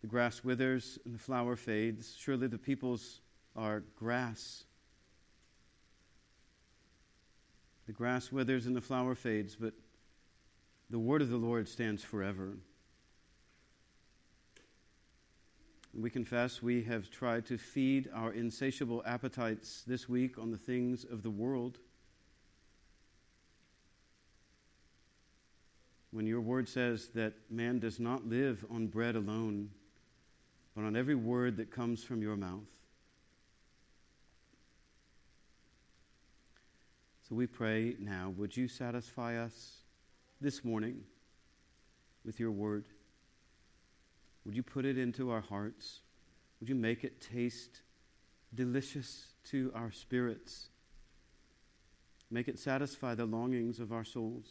The grass withers and the flower fades. Surely the peoples are grass. The grass withers and the flower fades, but the word of the Lord stands forever. We confess we have tried to feed our insatiable appetites this week on the things of the world. When your word says that man does not live on bread alone, but on every word that comes from your mouth. So we pray now, would you satisfy us this morning with your word? Would you put it into our hearts? Would you make it taste delicious to our spirits? Make it satisfy the longings of our souls.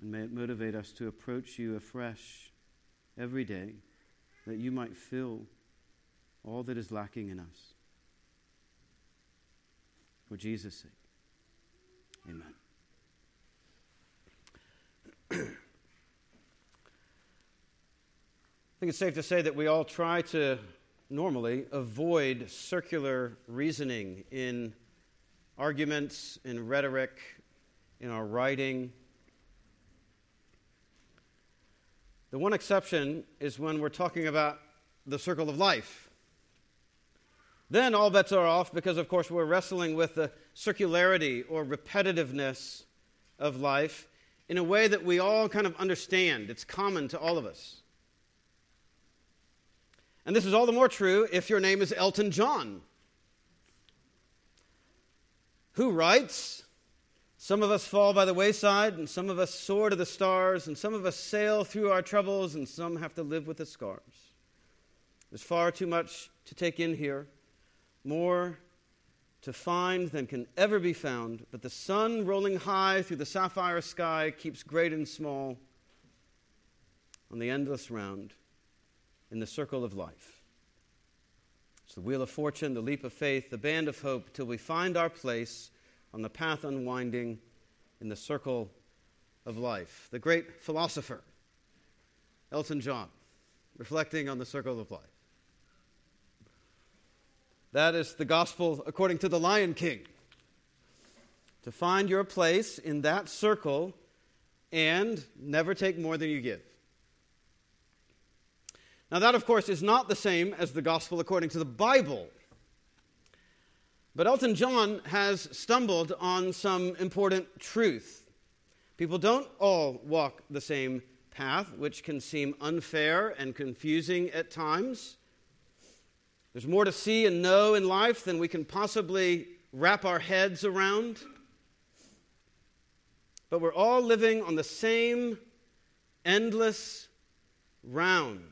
And may it motivate us to approach you afresh every day that you might fill all that is lacking in us. For Jesus' sake. Amen. I think it's safe to say that we all try to normally avoid circular reasoning in arguments, in rhetoric, in our writing. The one exception is when we're talking about the circle of life. Then all bets are off because, of course, we're wrestling with the circularity or repetitiveness of life in a way that we all kind of understand. It's common to all of us. And this is all the more true if your name is Elton John, who writes, Some of us fall by the wayside, and some of us soar to the stars, and some of us sail through our troubles, and some have to live with the scars. There's far too much to take in here, more to find than can ever be found, but the sun rolling high through the sapphire sky keeps great and small on the endless round in the circle of life. It's the wheel of fortune, the leap of faith, the band of hope, till we find our place on the path unwinding in the circle of life. The great philosopher, Elton John, reflecting on the circle of life. That is the gospel according to the Lion King. To find your place in that circle and never take more than you give. Now, that, of course, is not the same as the gospel according to the Bible. But Elton John has stumbled on some important truth. People don't all walk the same path, which can seem unfair and confusing at times. There's more to see and know in life than we can possibly wrap our heads around. But we're all living on the same endless round.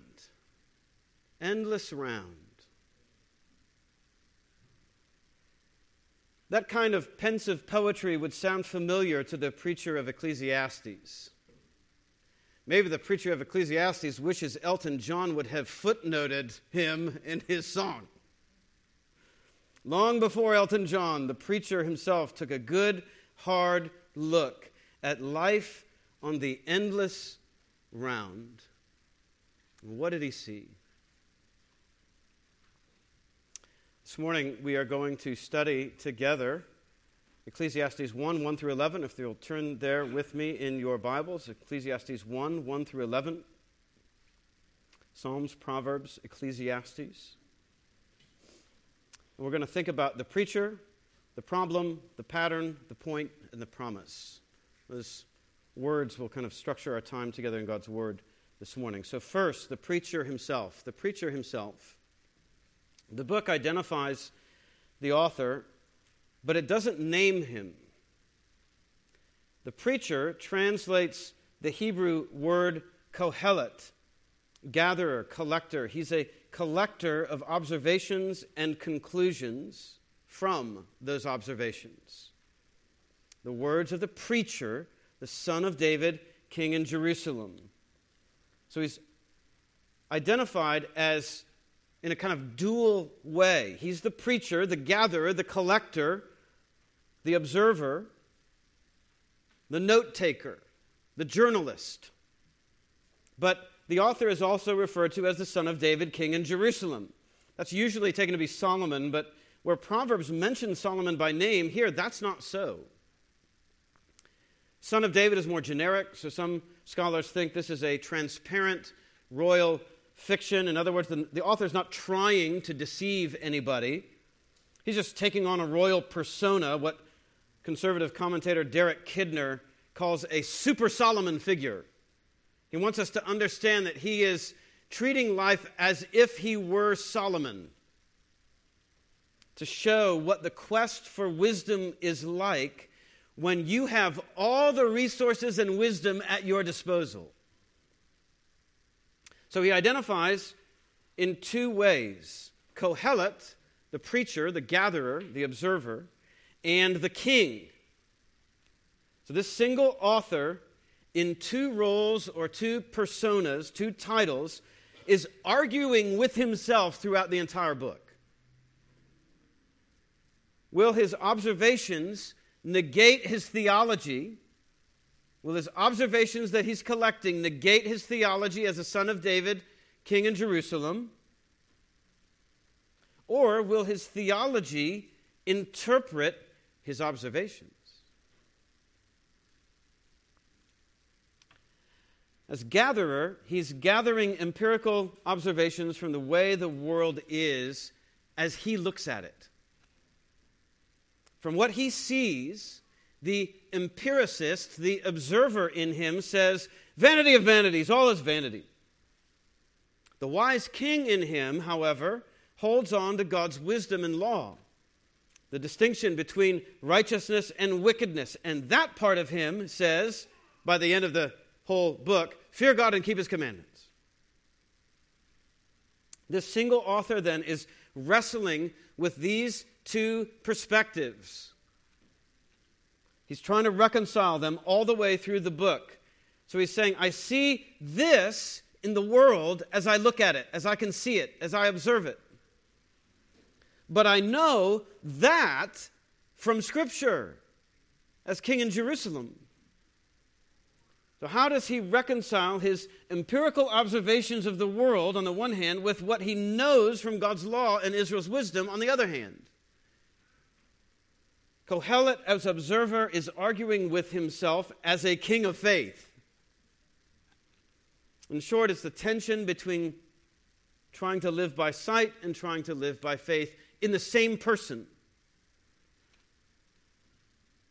Endless round. That kind of pensive poetry would sound familiar to the preacher of Ecclesiastes. Maybe the preacher of Ecclesiastes wishes Elton John would have footnoted him in his song. Long before Elton John, the preacher himself took a good, hard look at life on the endless round. What did he see? This morning, we are going to study together Ecclesiastes 1 1 through 11. If you'll turn there with me in your Bibles, Ecclesiastes 1 1 through 11. Psalms, Proverbs, Ecclesiastes. And we're going to think about the preacher, the problem, the pattern, the point, and the promise. Those words will kind of structure our time together in God's Word this morning. So, first, the preacher himself. The preacher himself. The book identifies the author but it doesn't name him. The preacher translates the Hebrew word kohelet, gatherer, collector. He's a collector of observations and conclusions from those observations. The words of the preacher, the son of David, king in Jerusalem. So he's identified as in a kind of dual way. He's the preacher, the gatherer, the collector the observer, the note taker, the journalist, but the author is also referred to as the son of David, king in Jerusalem. That's usually taken to be Solomon, but where Proverbs mentions Solomon by name, here that's not so. Son of David is more generic, so some scholars think this is a transparent royal fiction. In other words, the, the author is not trying to deceive anybody. He's just taking on a royal persona, what conservative commentator Derek Kidner calls a super Solomon figure. He wants us to understand that he is treating life as if he were Solomon to show what the quest for wisdom is like when you have all the resources and wisdom at your disposal. So he identifies in two ways Kohelet, the preacher, the gatherer, the observer, and the king. So this single author, in two roles or two personas, two titles, is arguing with himself throughout the entire book. Will his observations negate his theology? Will his observations that he's collecting negate his theology as a son of David, king in Jerusalem? Or will his theology interpret his observations? As gatherer, he's gathering empirical observations from the way the world is as he looks at it. From what he sees, the empiricist, the observer in him says, Vanity of vanities, all is vanity. The wise king in him, however, holds on to God's wisdom and law, the distinction between righteousness and wickedness. And that part of him says, by the end of the whole book, fear God and keep his commandments. This single author then is wrestling with these two perspectives. He's trying to reconcile them all the way through the book. So he's saying, I see this in the world as I look at it, as I can see it, as I observe it. But I know that from Scripture as king in Jerusalem. So, how does he reconcile his empirical observations of the world on the one hand with what he knows from God's law and Israel's wisdom on the other hand? Kohelet, as observer, is arguing with himself as a king of faith. In short, it's the tension between trying to live by sight and trying to live by faith in the same person.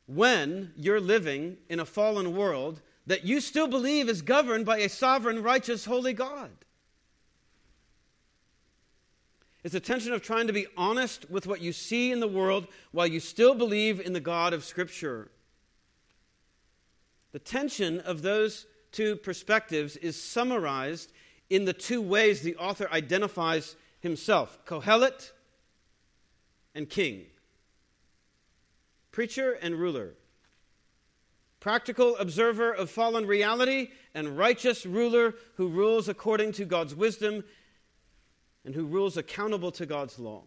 When you're living in a fallen world that you still believe is governed by a sovereign, righteous, holy God. It's a tension of trying to be honest with what you see in the world while you still believe in the God of Scripture. The tension of those two perspectives is summarized in the two ways the author identifies himself Kohelet and king, preacher and ruler, practical observer of fallen reality, and righteous ruler who rules according to God's wisdom and who rules accountable to God's law.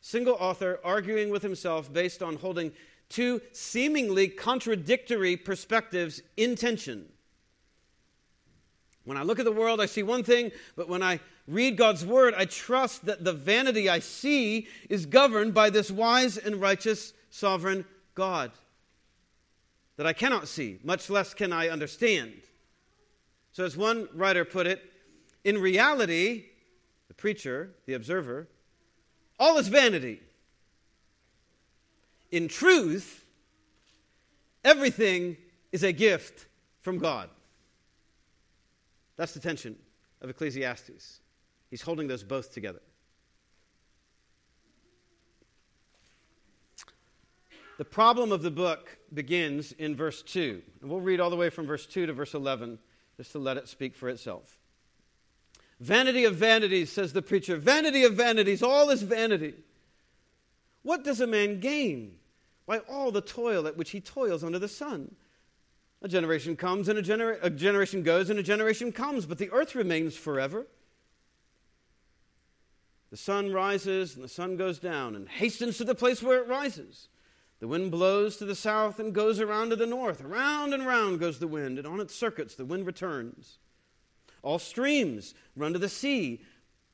Single author arguing with himself based on holding two seemingly contradictory perspectives in tension. When I look at the world, I see one thing, but when I read God's word, I trust that the vanity I see is governed by this wise and righteous sovereign God that I cannot see, much less can I understand. So, as one writer put it, in reality, the preacher, the observer, all is vanity. In truth, everything is a gift from God. That's the tension of Ecclesiastes. He's holding those both together. The problem of the book begins in verse 2. And we'll read all the way from verse 2 to verse 11 just to let it speak for itself. Vanity of vanities, says the preacher. Vanity of vanities, all is vanity. What does a man gain by all the toil at which he toils under the sun? A generation comes and a, genera- a generation goes and a generation comes, but the earth remains forever. The sun rises and the sun goes down and hastens to the place where it rises. The wind blows to the south and goes around to the north. Around and round goes the wind, and on its circuits the wind returns. All streams run to the sea,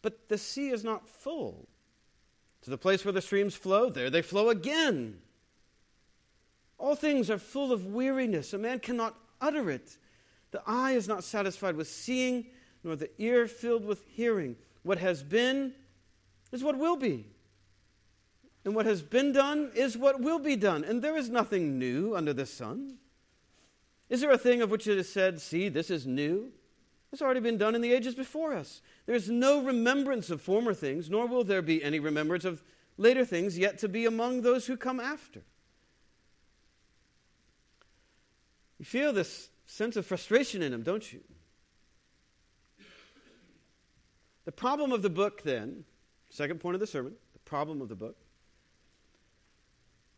but the sea is not full. To the place where the streams flow, there they flow again. All things are full of weariness. A man cannot utter it. The eye is not satisfied with seeing, nor the ear filled with hearing. What has been is what will be. And what has been done is what will be done. And there is nothing new under the sun. Is there a thing of which it is said, See, this is new? It's already been done in the ages before us. There is no remembrance of former things, nor will there be any remembrance of later things yet to be among those who come after. You feel this sense of frustration in him, don't you? The problem of the book, then, second point of the sermon, the problem of the book,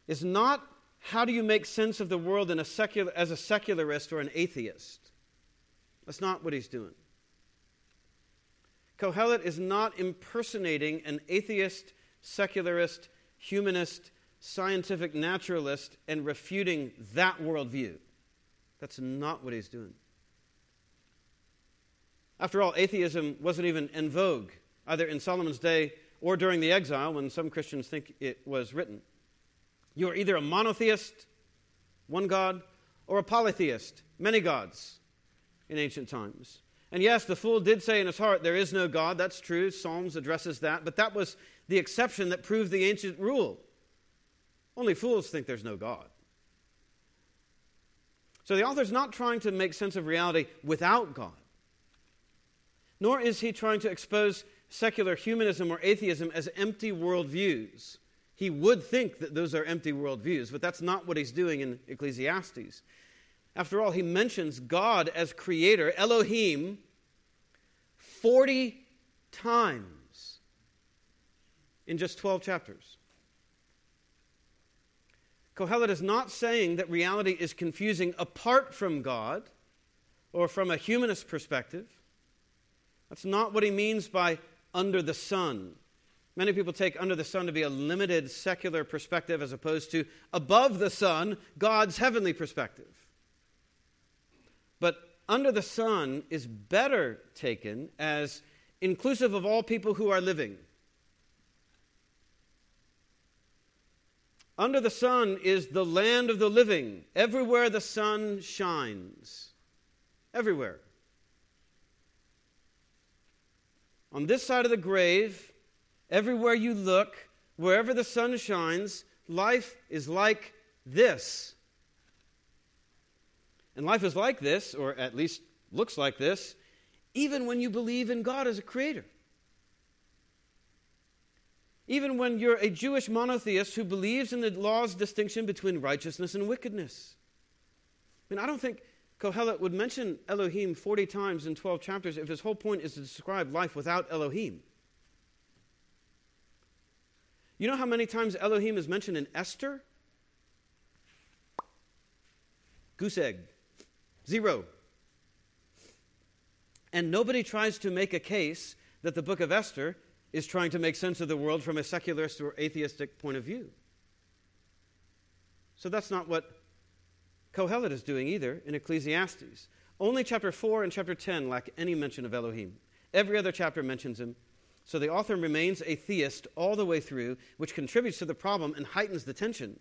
is not how do you make sense of the world a secular, as a secularist or an atheist. That's not what he's doing. Kohelet is not impersonating an atheist, secularist, humanist, scientific naturalist and refuting that worldview. That's not what he's doing. After all, atheism wasn't even in vogue, either in Solomon's day or during the exile when some Christians think it was written. You are either a monotheist, one God, or a polytheist, many gods in ancient times. And yes, the fool did say in his heart, There is no God. That's true. Psalms addresses that. But that was the exception that proved the ancient rule. Only fools think there's no God. So the author's not trying to make sense of reality without God, nor is he trying to expose secular humanism or atheism as empty worldviews. He would think that those are empty worldviews, but that's not what he's doing in Ecclesiastes. After all, he mentions God as creator, Elohim, 40 times in just 12 chapters. Kohelet is not saying that reality is confusing apart from God or from a humanist perspective. That's not what he means by under the sun. Many people take under the sun to be a limited secular perspective as opposed to above the sun, God's heavenly perspective. But under the sun is better taken as inclusive of all people who are living. Under the sun is the land of the living, everywhere the sun shines. Everywhere. On this side of the grave, everywhere you look, wherever the sun shines, life is like this. And life is like this, or at least looks like this, even when you believe in God as a creator. Even when you're a Jewish monotheist who believes in the law's distinction between righteousness and wickedness. I mean, I don't think Kohelet would mention Elohim 40 times in 12 chapters if his whole point is to describe life without Elohim. You know how many times Elohim is mentioned in Esther? Goose egg. Zero. And nobody tries to make a case that the book of Esther is trying to make sense of the world from a secularist or atheistic point of view. So that's not what Kohelet is doing either in Ecclesiastes. Only chapter 4 and chapter 10 lack any mention of Elohim. Every other chapter mentions him. So the author remains a theist all the way through, which contributes to the problem and heightens the tension.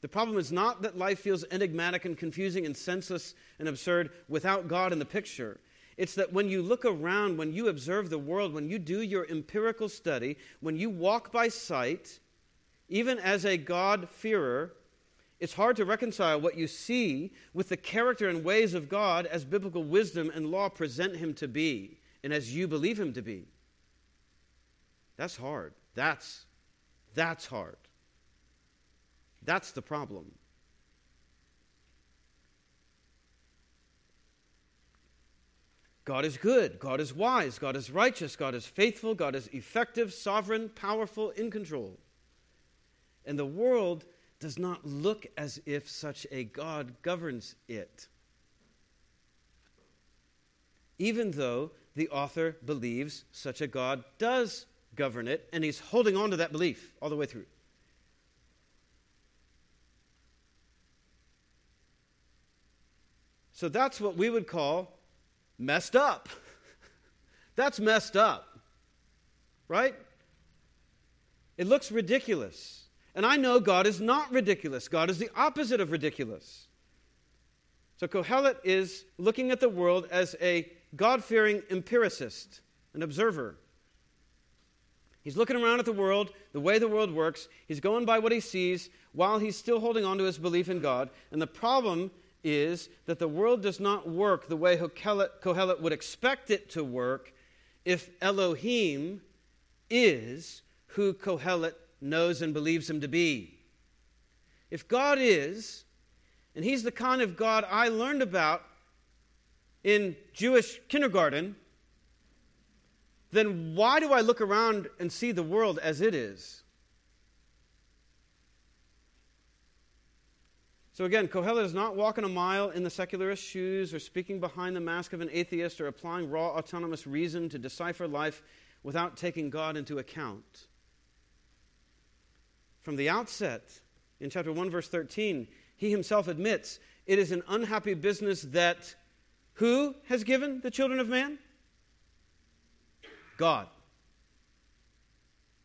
The problem is not that life feels enigmatic and confusing and senseless and absurd without God in the picture. It's that when you look around, when you observe the world, when you do your empirical study, when you walk by sight, even as a God-fearer, it's hard to reconcile what you see with the character and ways of God as biblical wisdom and law present him to be and as you believe him to be. That's hard. That's that's hard. That's the problem. God is good. God is wise. God is righteous. God is faithful. God is effective, sovereign, powerful, in control. And the world does not look as if such a God governs it. Even though the author believes such a God does govern it, and he's holding on to that belief all the way through. So that's what we would call messed up. that's messed up. Right? It looks ridiculous. And I know God is not ridiculous. God is the opposite of ridiculous. So Kohelet is looking at the world as a God fearing empiricist, an observer. He's looking around at the world, the way the world works. He's going by what he sees while he's still holding on to his belief in God. And the problem is that the world does not work the way Kohelet would expect it to work if Elohim is who Kohelet knows and believes him to be. If God is, and he's the kind of God I learned about in Jewish kindergarten, then why do I look around and see the world as it is? So again, Kohelet is not walking a mile in the secularist shoes or speaking behind the mask of an atheist or applying raw autonomous reason to decipher life without taking God into account. From the outset, in chapter 1, verse 13, he himself admits it is an unhappy business that who has given the children of man? God.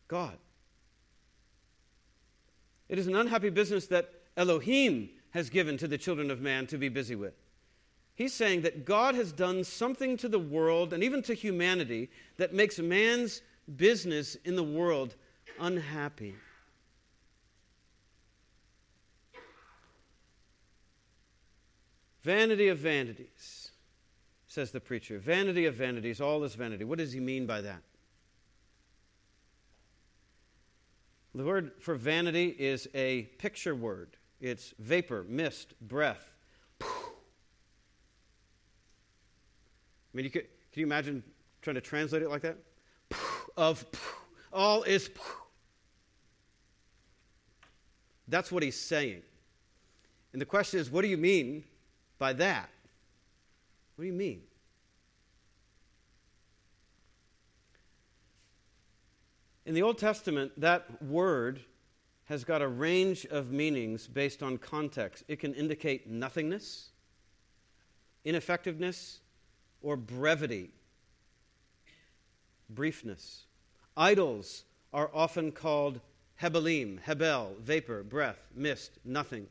God. It is an unhappy business that Elohim has given to the children of man to be busy with. He's saying that God has done something to the world and even to humanity that makes man's business in the world unhappy. Vanity of vanities, says the preacher. Vanity of vanities, all is vanity. What does he mean by that? The word for vanity is a picture word. It's vapor, mist, breath. I mean, you could, can you imagine trying to translate it like that? Of all is. That's what he's saying. And the question is, what do you mean by that? What do you mean? In the Old Testament, that word has got a range of meanings based on context. It can indicate nothingness, ineffectiveness, or brevity, briefness. Idols are often called hebelim, hebel, vapor, breath, mist, nothing.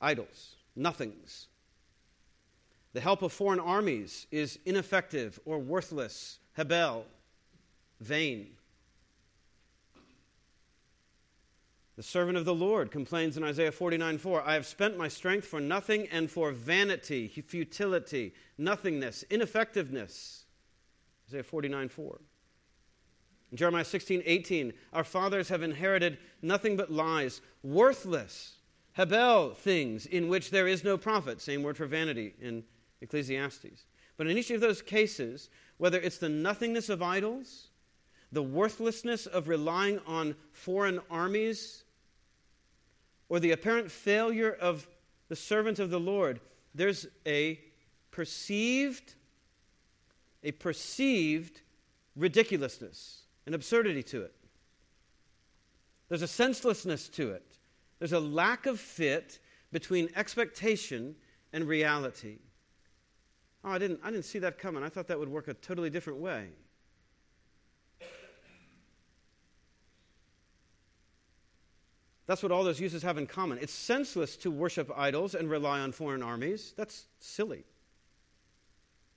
idols, nothings. The help of foreign armies is ineffective or worthless, hebel, vain. The servant of the Lord complains in Isaiah 49 4 I have spent my strength for nothing and for vanity, futility, nothingness, ineffectiveness. Isaiah 49 4. In Jeremiah 16 18, our fathers have inherited nothing but lies, worthless Hebel things in which there is no profit, same word for vanity in Ecclesiastes. But in each of those cases, whether it's the nothingness of idols, the worthlessness of relying on foreign armies, or the apparent failure of the servant of the Lord, there's a perceived, a perceived ridiculousness, an absurdity to it. There's a senselessness to it. There's a lack of fit between expectation and reality. Oh, I didn't, I didn't see that coming. I thought that would work a totally different way. That's what all those uses have in common. It's senseless to worship idols and rely on foreign armies. That's silly.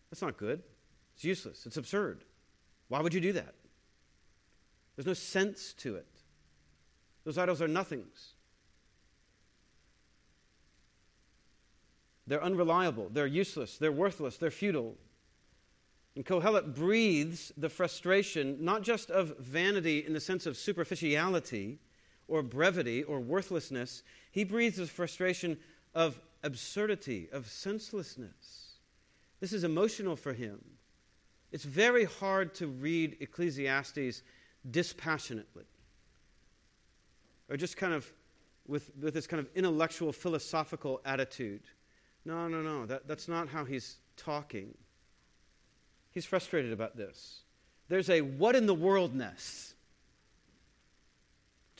That's not good. It's useless. It's absurd. Why would you do that? There's no sense to it. Those idols are nothings. They're unreliable, they're useless, they're worthless, they're futile. And Kohelet breathes the frustration not just of vanity in the sense of superficiality or brevity or worthlessness, he breathes the frustration of absurdity, of senselessness. This is emotional for him. It's very hard to read Ecclesiastes dispassionately or just kind of with, with this kind of intellectual, philosophical attitude. No, no, no. That, that's not how he's talking. He's frustrated about this. There's a what in the worldness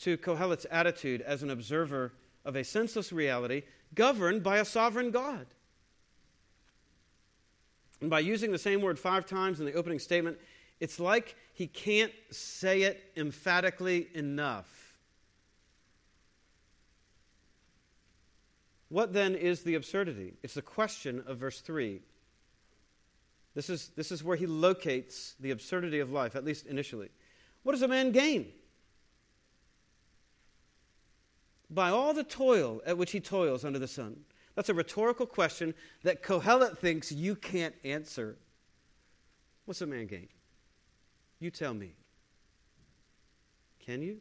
to Kohelet's attitude as an observer of a senseless reality governed by a sovereign God. And by using the same word five times in the opening statement, it's like he can't say it emphatically enough. What then is the absurdity? It's the question of verse 3. This is, this is where he locates the absurdity of life, at least initially. What does a man gain? By all the toil at which he toils under the sun. That's a rhetorical question that Kohelet thinks you can't answer. What's a man gain? You tell me. Can you?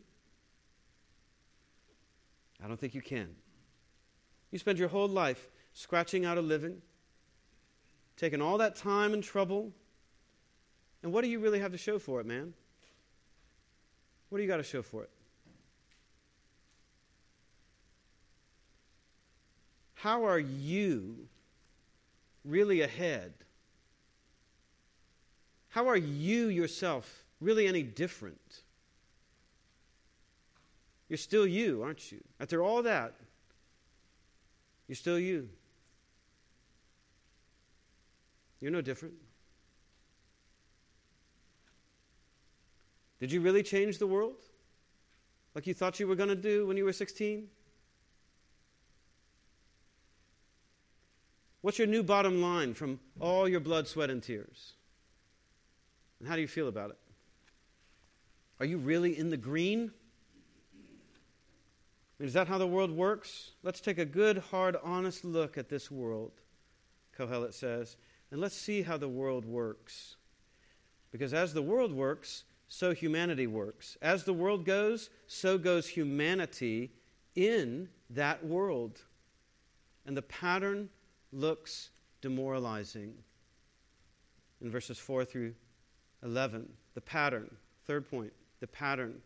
I don't think you can. You spend your whole life scratching out a living, taking all that time and trouble, and what do you really have to show for it, man? What do you got to show for it? How are you really ahead? How are you yourself really any different? You're still you, aren't you? After all that, you're still you. You're no different. Did you really change the world? Like you thought you were going to do when you were 16? What's your new bottom line from all your blood, sweat, and tears? And how do you feel about it? Are you really in the green? Is that how the world works? Let's take a good, hard, honest look at this world, Kohelet says, and let's see how the world works. Because as the world works, so humanity works. As the world goes, so goes humanity in that world. And the pattern looks demoralizing. In verses 4 through 11, the pattern, third point, the pattern.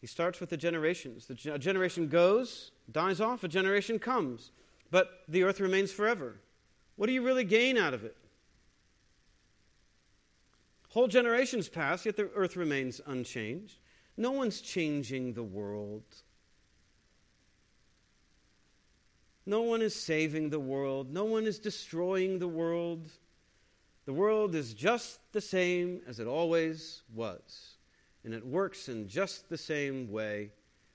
He starts with the generations. The generation goes, dies off, a generation comes. But the earth remains forever. What do you really gain out of it? Whole generations pass, yet the earth remains unchanged. No one's changing the world. No one is saving the world. No one is destroying the world. The world is just the same as it always was. And it works in just the same way,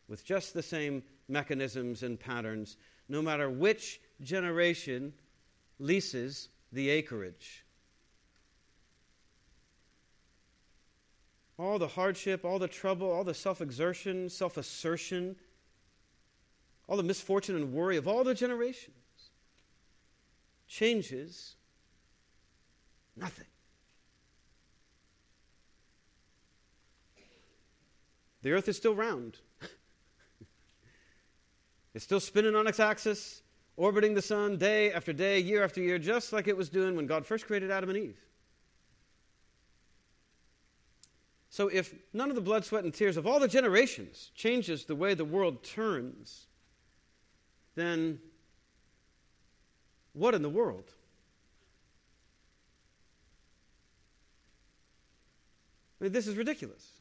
with just the same mechanisms and patterns, no matter which generation leases the acreage. All the hardship, all the trouble, all the self exertion, self assertion all the misfortune and worry of all the generations changes nothing. The earth is still round. it's still spinning on its axis, orbiting the sun day after day, year after year, just like it was doing when God first created Adam and Eve. So, if none of the blood, sweat, and tears of all the generations changes the way the world turns, then what in the world? I mean, this is ridiculous.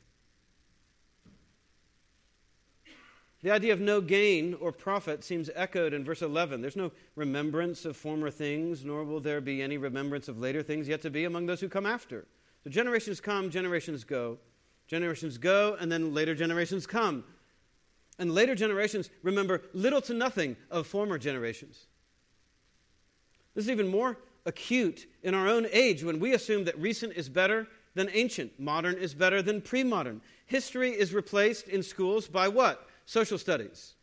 The idea of no gain or profit seems echoed in verse 11. There's no remembrance of former things, nor will there be any remembrance of later things yet to be among those who come after. So generations come, generations go. Generations go, and then later generations come. And later generations remember little to nothing of former generations. This is even more acute in our own age when we assume that recent is better than ancient, modern is better than pre modern. History is replaced in schools by what? Social studies.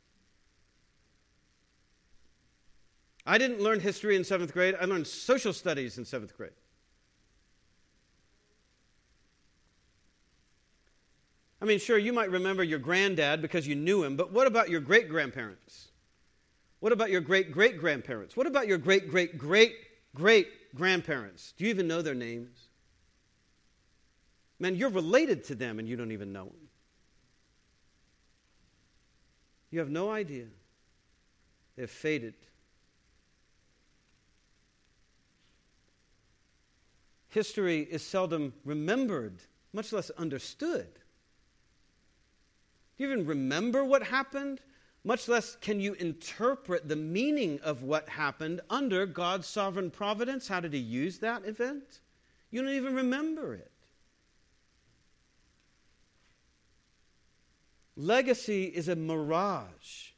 I didn't learn history in seventh grade, I learned social studies in seventh grade. I mean, sure, you might remember your granddad because you knew him, but what about your great grandparents? What about your great great grandparents? What about your great great great great grandparents? Do you even know their names? Man, you're related to them and you don't even know them. You have no idea. They've faded. History is seldom remembered, much less understood. Do you even remember what happened? Much less can you interpret the meaning of what happened under God's sovereign providence. How did He use that event? You don't even remember it. Legacy is a mirage.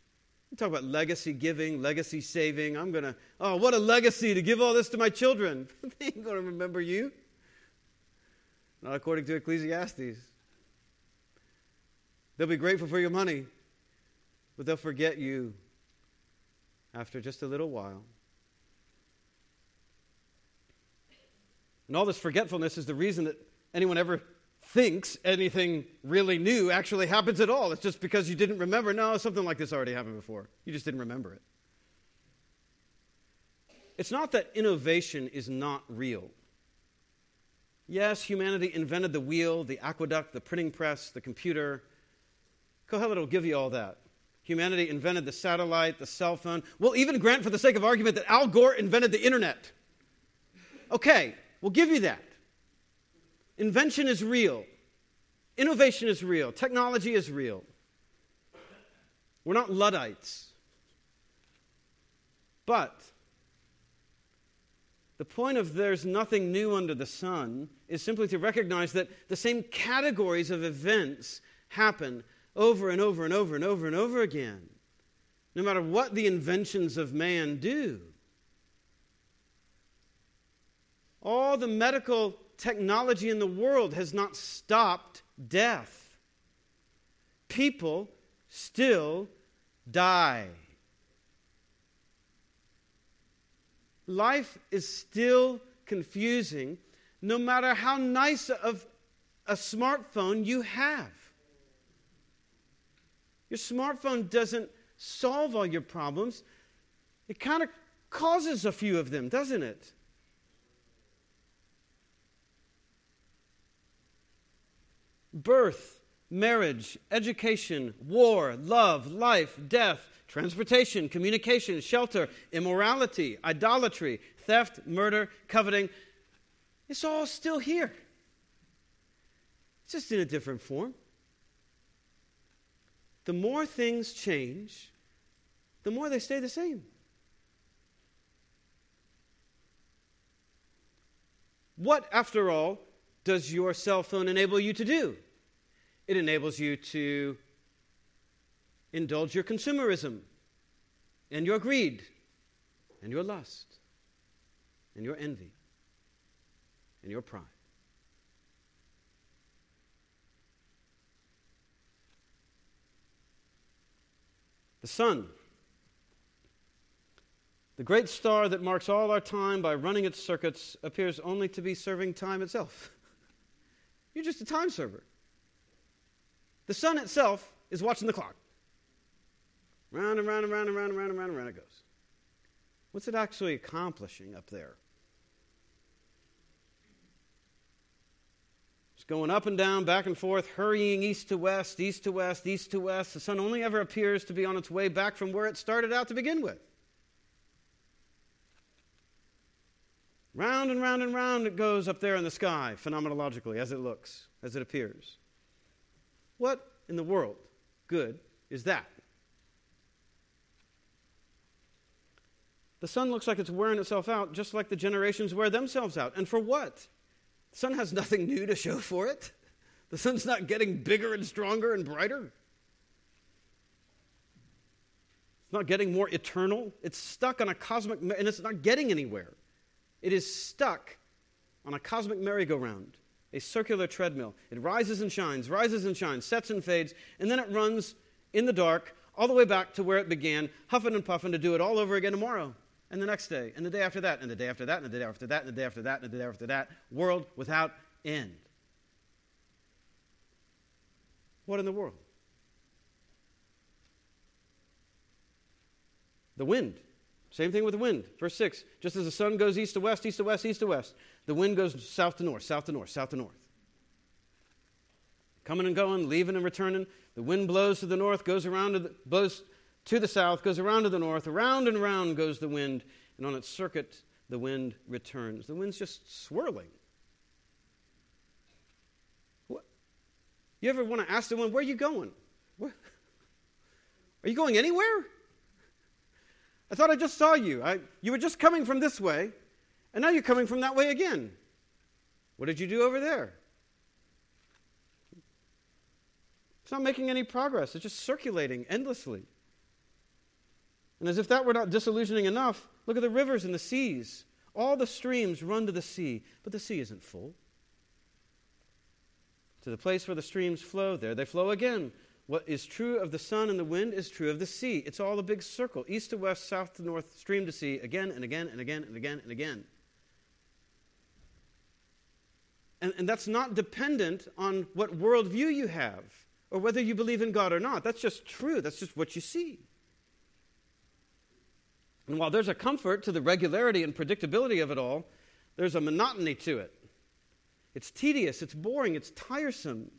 We talk about legacy giving, legacy saving. I'm going to, oh, what a legacy to give all this to my children. they ain't going to remember you. Not according to Ecclesiastes. They'll be grateful for your money, but they'll forget you after just a little while. And all this forgetfulness is the reason that anyone ever thinks anything really new actually happens at all. It's just because you didn't remember. No, something like this already happened before. You just didn't remember it. It's not that innovation is not real. Yes, humanity invented the wheel, the aqueduct, the printing press, the computer. Kohelet will give you all that. Humanity invented the satellite, the cell phone. We'll even grant, for the sake of argument, that Al Gore invented the internet. Okay, we'll give you that. Invention is real, innovation is real, technology is real. We're not Luddites. But the point of there's nothing new under the sun is simply to recognize that the same categories of events happen over and over and over and over and over again, no matter what the inventions of man do. All the medical technology in the world has not stopped death. People still die. Life is still confusing no matter how nice of a smartphone you have. Your smartphone doesn't solve all your problems, it kind of causes a few of them, doesn't it? birth, marriage, education, war, love, life, death, transportation, communication, shelter, immorality, idolatry, theft, murder, coveting. It's all still here. It's just in a different form. The more things change, the more they stay the same. What, after all, does your cell phone enable you to do? It enables you to indulge your consumerism and your greed and your lust and your envy and your pride. The sun, the great star that marks all our time by running its circuits, appears only to be serving time itself. You're just a time server. The sun itself is watching the clock. Round and round and round and round and round and round and round it goes. What's it actually accomplishing up there? Going up and down, back and forth, hurrying east to west, east to west, east to west. The sun only ever appears to be on its way back from where it started out to begin with. Round and round and round it goes up there in the sky, phenomenologically, as it looks, as it appears. What in the world good is that? The sun looks like it's wearing itself out just like the generations wear themselves out. And for what? The sun has nothing new to show for it. The sun's not getting bigger and stronger and brighter. It's not getting more eternal. It's stuck on a cosmic, and it's not getting anywhere. It is stuck on a cosmic merry-go-round a circular treadmill. It rises and shines, rises and shines, sets and fades, and then it runs in the dark all the way back to where it began, huffing and puffing to do it all over again tomorrow, and the next day, and the day after that, and the day after that, and the day after that, and the day after that, and the day after that. World without end. What in the world? The wind. Same thing with the wind. Verse 6 just as the sun goes east to west, east to west, east to west, the wind goes south to north, south to north, south to north. Coming and going, leaving and returning. The wind blows to the north, goes around to the, blows to the south, goes around to the north. Around and around goes the wind, and on its circuit, the wind returns. The wind's just swirling. What? You ever want to ask the wind, where are you going? Are you going anywhere? I thought I just saw you. I, you were just coming from this way, and now you're coming from that way again. What did you do over there? It's not making any progress, it's just circulating endlessly. And as if that were not disillusioning enough, look at the rivers and the seas. All the streams run to the sea, but the sea isn't full. To the place where the streams flow, there they flow again. What is true of the sun and the wind is true of the sea. It's all a big circle east to west, south to north, stream to sea, again and again and again and again and again. And, and that's not dependent on what worldview you have or whether you believe in God or not. That's just true, that's just what you see. And while there's a comfort to the regularity and predictability of it all, there's a monotony to it. It's tedious, it's boring, it's tiresome,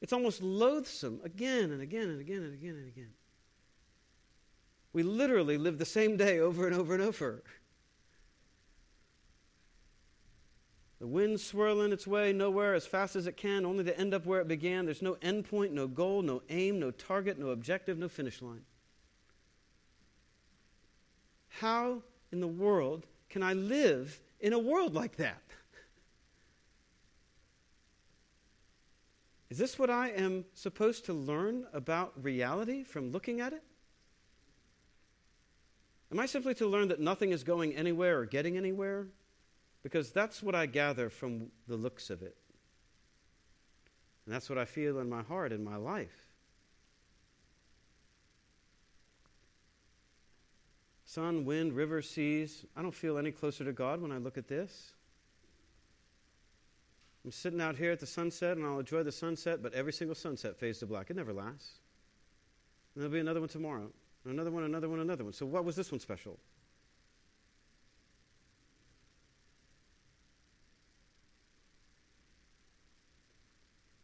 it's almost loathsome again and again and again and again and again. We literally live the same day over and over and over. The wind swirling its way nowhere as fast as it can, only to end up where it began. There's no end point, no goal, no aim, no target, no objective, no finish line. How in the world can I live in a world like that? Is this what I am supposed to learn about reality from looking at it? Am I simply to learn that nothing is going anywhere or getting anywhere? Because that's what I gather from the looks of it. And that's what I feel in my heart, in my life. Sun, wind, river, seas. I don't feel any closer to God when I look at this. I'm sitting out here at the sunset and I'll enjoy the sunset, but every single sunset fades to black. It never lasts. And there'll be another one tomorrow, another one, another one, another one. So, what was this one special?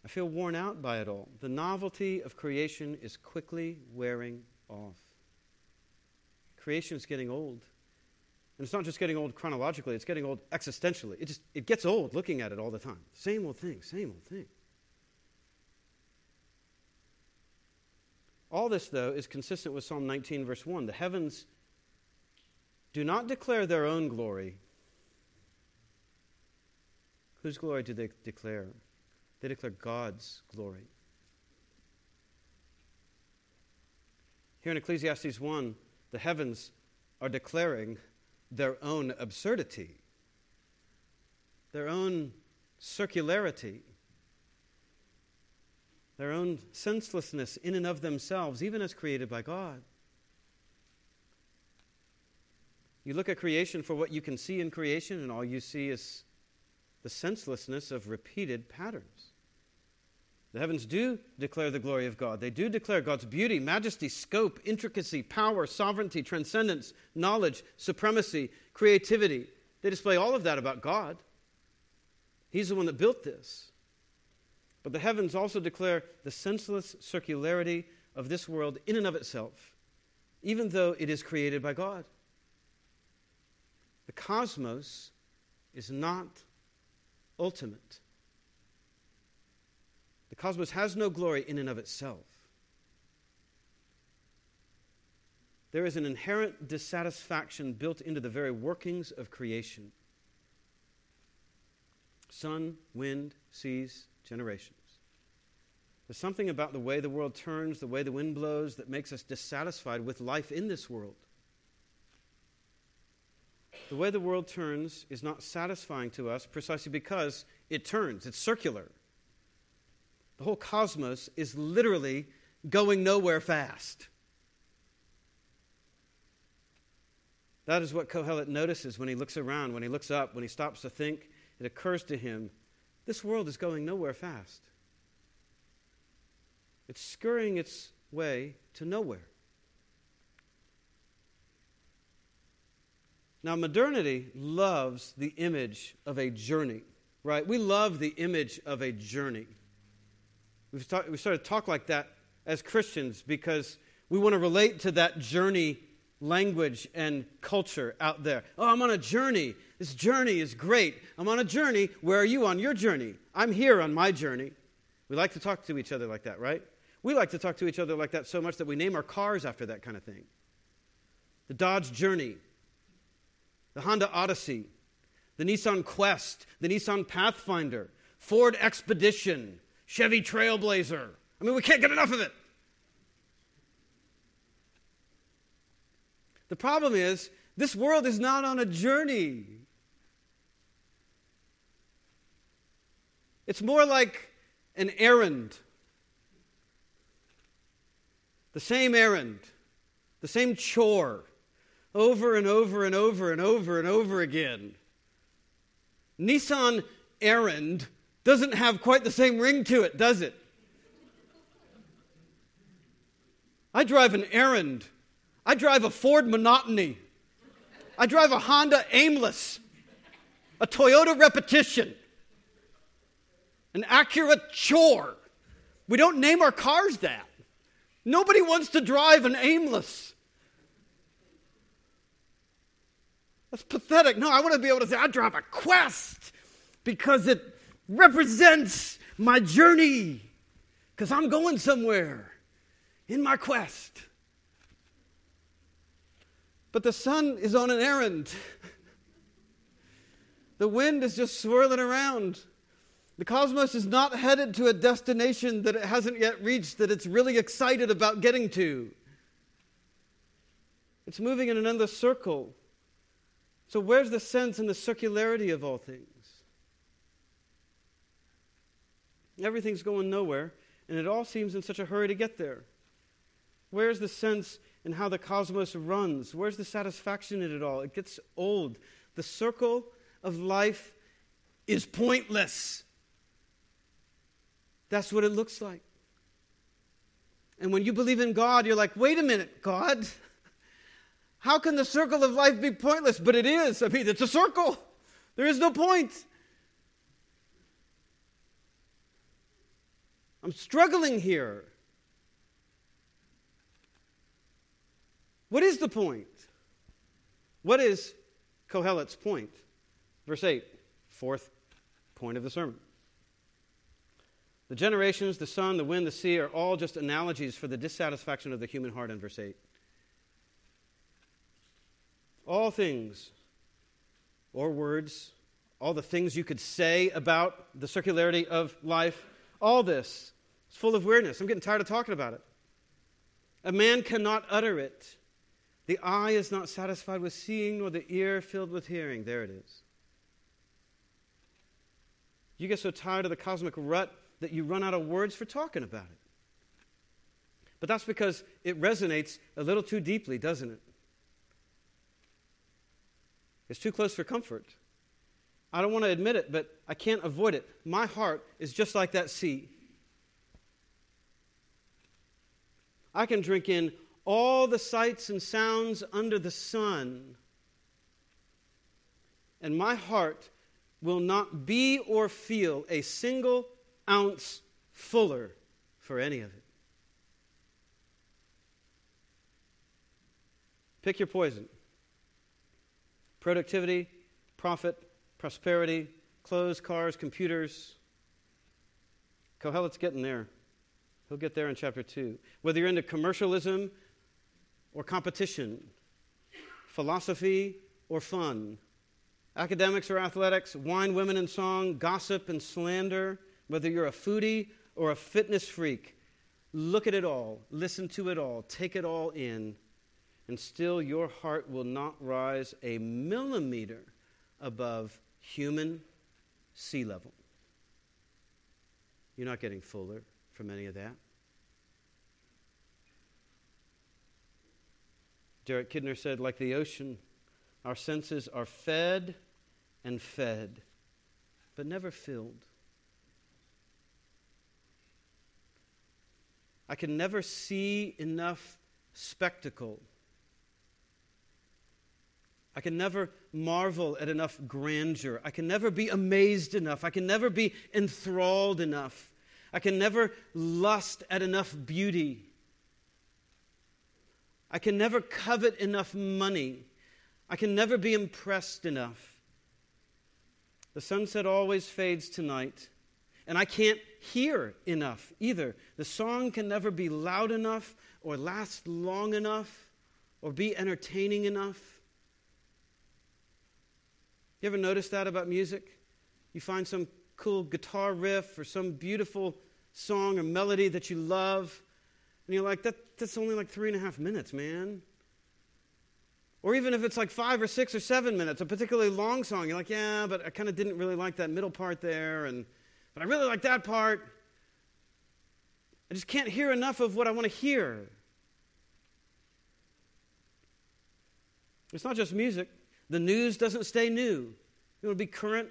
I feel worn out by it all. The novelty of creation is quickly wearing off. Creation is getting old. And it's not just getting old chronologically, it's getting old existentially. It just it gets old looking at it all the time. Same old thing, same old thing. All this, though, is consistent with Psalm 19, verse 1. The heavens do not declare their own glory. Whose glory do they declare? They declare God's glory. Here in Ecclesiastes 1, the heavens are declaring their own absurdity, their own circularity, their own senselessness in and of themselves, even as created by God. You look at creation for what you can see in creation, and all you see is the senselessness of repeated patterns. The heavens do declare the glory of God. They do declare God's beauty, majesty, scope, intricacy, power, sovereignty, transcendence, knowledge, supremacy, creativity. They display all of that about God. He's the one that built this. But the heavens also declare the senseless circularity of this world in and of itself, even though it is created by God. The cosmos is not ultimate. Cosmos has no glory in and of itself. There is an inherent dissatisfaction built into the very workings of creation sun, wind, seas, generations. There's something about the way the world turns, the way the wind blows, that makes us dissatisfied with life in this world. The way the world turns is not satisfying to us precisely because it turns, it's circular. The whole cosmos is literally going nowhere fast. That is what Kohelet notices when he looks around, when he looks up, when he stops to think. It occurs to him this world is going nowhere fast. It's scurrying its way to nowhere. Now, modernity loves the image of a journey, right? We love the image of a journey. We've, we started to talk like that as Christians because we want to relate to that journey language and culture out there. Oh, I'm on a journey. This journey is great. I'm on a journey. Where are you on your journey? I'm here on my journey. We like to talk to each other like that, right? We like to talk to each other like that so much that we name our cars after that kind of thing. The Dodge Journey, the Honda Odyssey, the Nissan Quest, the Nissan Pathfinder, Ford Expedition, Chevy Trailblazer. I mean, we can't get enough of it. The problem is, this world is not on a journey. It's more like an errand. The same errand, the same chore, over and over and over and over and over again. Nissan errand doesn't have quite the same ring to it, does it? I drive an errand. I drive a Ford Monotony. I drive a Honda Aimless, a Toyota Repetition, an Acura Chore. We don't name our cars that. Nobody wants to drive an Aimless. That's pathetic. No, I want to be able to say, I drive a Quest because it represents my journey, because I'm going somewhere in my quest. But the sun is on an errand. the wind is just swirling around. The cosmos is not headed to a destination that it hasn't yet reached, that it's really excited about getting to. It's moving in another circle. So, where's the sense and the circularity of all things? Everything's going nowhere, and it all seems in such a hurry to get there. Where's the sense in how the cosmos runs? Where's the satisfaction in it all? It gets old. The circle of life is pointless. That's what it looks like. And when you believe in God, you're like, wait a minute, God, how can the circle of life be pointless? But it is. I mean, it's a circle. There is no point. I'm struggling here. What is the point? What is Kohelet's point? Verse 8, fourth point of the sermon. The generations, the sun, the wind, the sea are all just analogies for the dissatisfaction of the human heart in verse 8. All things, or words, all the things you could say about the circularity of life all this is full of weirdness. I'm getting tired of talking about it. A man cannot utter it. The eye is not satisfied with seeing, nor the ear filled with hearing. There it is. You get so tired of the cosmic rut that you run out of words for talking about it. But that's because it resonates a little too deeply, doesn't it? It's too close for comfort. I don't want to admit it, but I can't avoid it. My heart is just like that sea. I can drink in all the sights and sounds under the sun, and my heart will not be or feel a single ounce fuller for any of it. Pick your poison productivity, profit, prosperity, clothes, cars, computers. Kohelet's getting there. He'll get there in chapter 2. Whether you're into commercialism or competition, philosophy or fun, academics or athletics, wine, women, and song, gossip and slander, whether you're a foodie or a fitness freak, look at it all, listen to it all, take it all in, and still your heart will not rise a millimeter above human sea level. You're not getting fuller from any of that. Derek Kidner said, like the ocean, our senses are fed and fed, but never filled. I can never see enough spectacle I can never marvel at enough grandeur. I can never be amazed enough. I can never be enthralled enough. I can never lust at enough beauty. I can never covet enough money. I can never be impressed enough. The sunset always fades tonight, And I can't hear enough either. The song can never be loud enough or last long enough or be entertaining enough. You ever notice that about music? You find some cool guitar riff or some beautiful song or melody that you love, and you're like, that, that's only like three and a half minutes, man. Or even if it's like five or six or seven minutes, a particularly long song, you're like, yeah, but I kind of didn't really like that middle part there, and but I really like that part. I just can't hear enough of what I want to hear. It's not just music. The news doesn't stay new. To be current?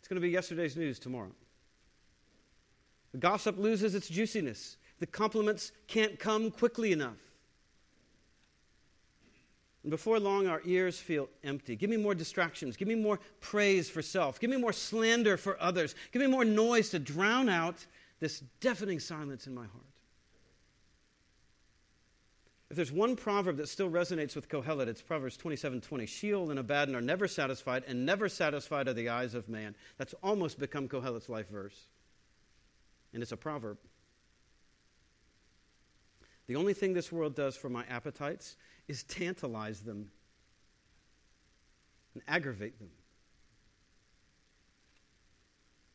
It's going to be yesterday's news tomorrow. The gossip loses its juiciness. The compliments can't come quickly enough. And before long, our ears feel empty. Give me more distractions. Give me more praise for self. Give me more slander for others. Give me more noise to drown out this deafening silence in my heart. If there's one proverb that still resonates with Kohelet, it's Proverbs 27:20. Sheol and Abaddon are never satisfied, and never satisfied are the eyes of man. That's almost become Kohelet's life verse. And it's a proverb. The only thing this world does for my appetites is tantalize them and aggravate them.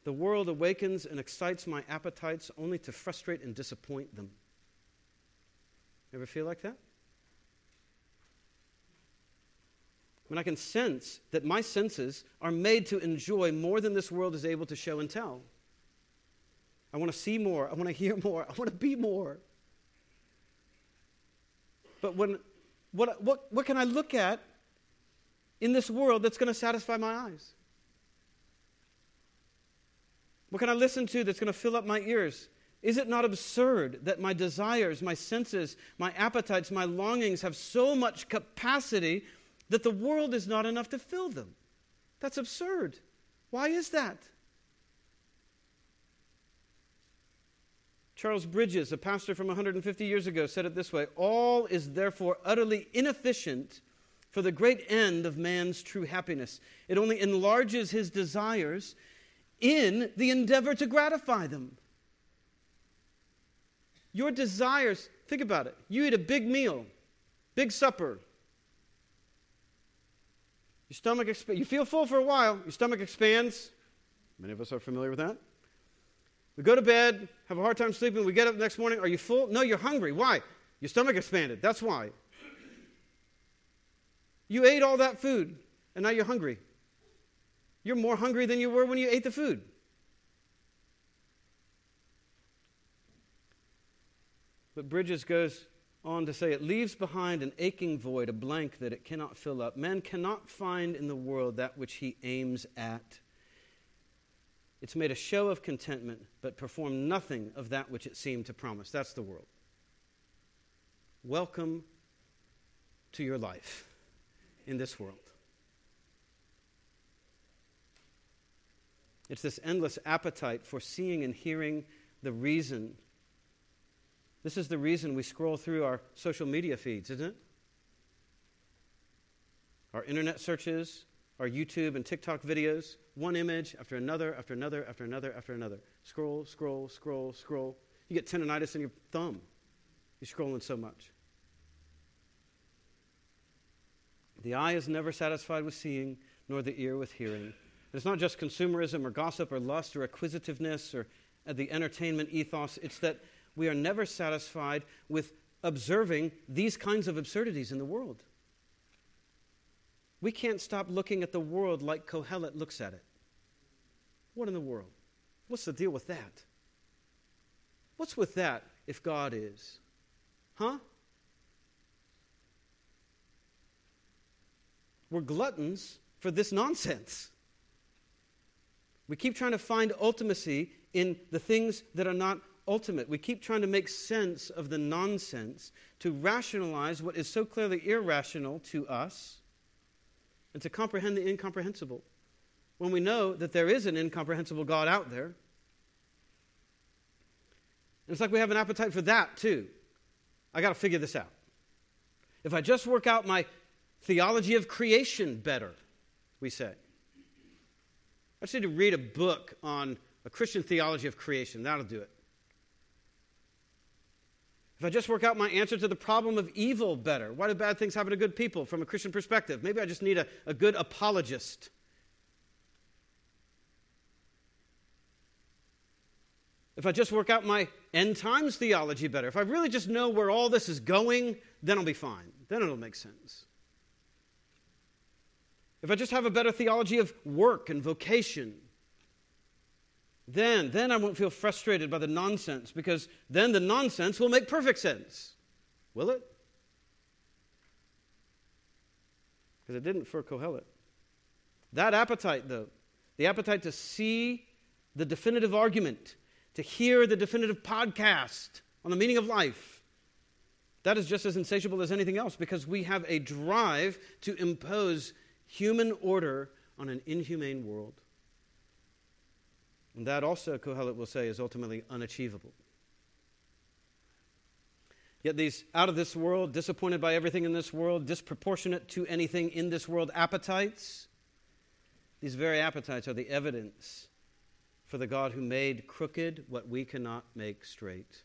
The world awakens and excites my appetites only to frustrate and disappoint them. Ever feel like that? When I can sense that my senses are made to enjoy more than this world is able to show and tell. I want to see more. I want to hear more. I want to be more. But when, what, what, what can I look at in this world that's going to satisfy my eyes? What can I listen to that's going to fill up my ears? Is it not absurd that my desires, my senses, my appetites, my longings have so much capacity that the world is not enough to fill them? That's absurd. Why is that? Charles Bridges, a pastor from 150 years ago, said it this way All is therefore utterly inefficient for the great end of man's true happiness. It only enlarges his desires in the endeavor to gratify them. Your desires, think about it. You eat a big meal, big supper. Your stomach expands. You feel full for a while, your stomach expands. Many of us are familiar with that. We go to bed, have a hard time sleeping. We get up next morning. Are you full? No, you're hungry. Why? Your stomach expanded. That's why. You ate all that food, and now you're hungry. You're more hungry than you were when you ate the food. But Bridges goes on to say it leaves behind an aching void, a blank that it cannot fill up. Man cannot find in the world that which he aims at. It's made a show of contentment, but performed nothing of that which it seemed to promise. That's the world. Welcome to your life in this world. It's this endless appetite for seeing and hearing the reason this is the reason we scroll through our social media feeds, isn't it? Our internet searches, our YouTube and TikTok videos, one image after another, after another, after another, after another. Scroll, scroll, scroll, scroll. You get tendonitis in your thumb. You're scrolling so much. The eye is never satisfied with seeing, nor the ear with hearing. And It's not just consumerism or gossip or lust or acquisitiveness or the entertainment ethos. It's that we are never satisfied with observing these kinds of absurdities in the world. We can't stop looking at the world like Kohelet looks at it. What in the world? What's the deal with that? What's with that if God is? Huh? We're gluttons for this nonsense. We keep trying to find ultimacy in the things that are not ultimate. We keep trying to make sense of the nonsense, to rationalize what is so clearly irrational to us, and to comprehend the incomprehensible. When we know that there is an incomprehensible God out there, and it's like we have an appetite for that too. I got to figure this out. If I just work out my theology of creation better, we say. I just need to read a book on a Christian theology of creation. That'll do it. If I just work out my answer to the problem of evil better, why do bad things happen to good people from a Christian perspective? Maybe I just need a, a good apologist. If I just work out my end times theology better, if I really just know where all this is going, then I'll be fine. Then it'll make sense. If I just have a better theology of work and vocation, then, then I won't feel frustrated by the nonsense because then the nonsense will make perfect sense. Will it? Because it didn't for Kohelet. That appetite, though, the appetite to see the definitive argument, to hear the definitive podcast on the meaning of life, that is just as insatiable as anything else because we have a drive to impose human order on an inhumane world. And that also, Kohelet will say, is ultimately unachievable. Yet these out of this world, disappointed by everything in this world, disproportionate to anything in this world appetites, these very appetites are the evidence for the God who made crooked what we cannot make straight.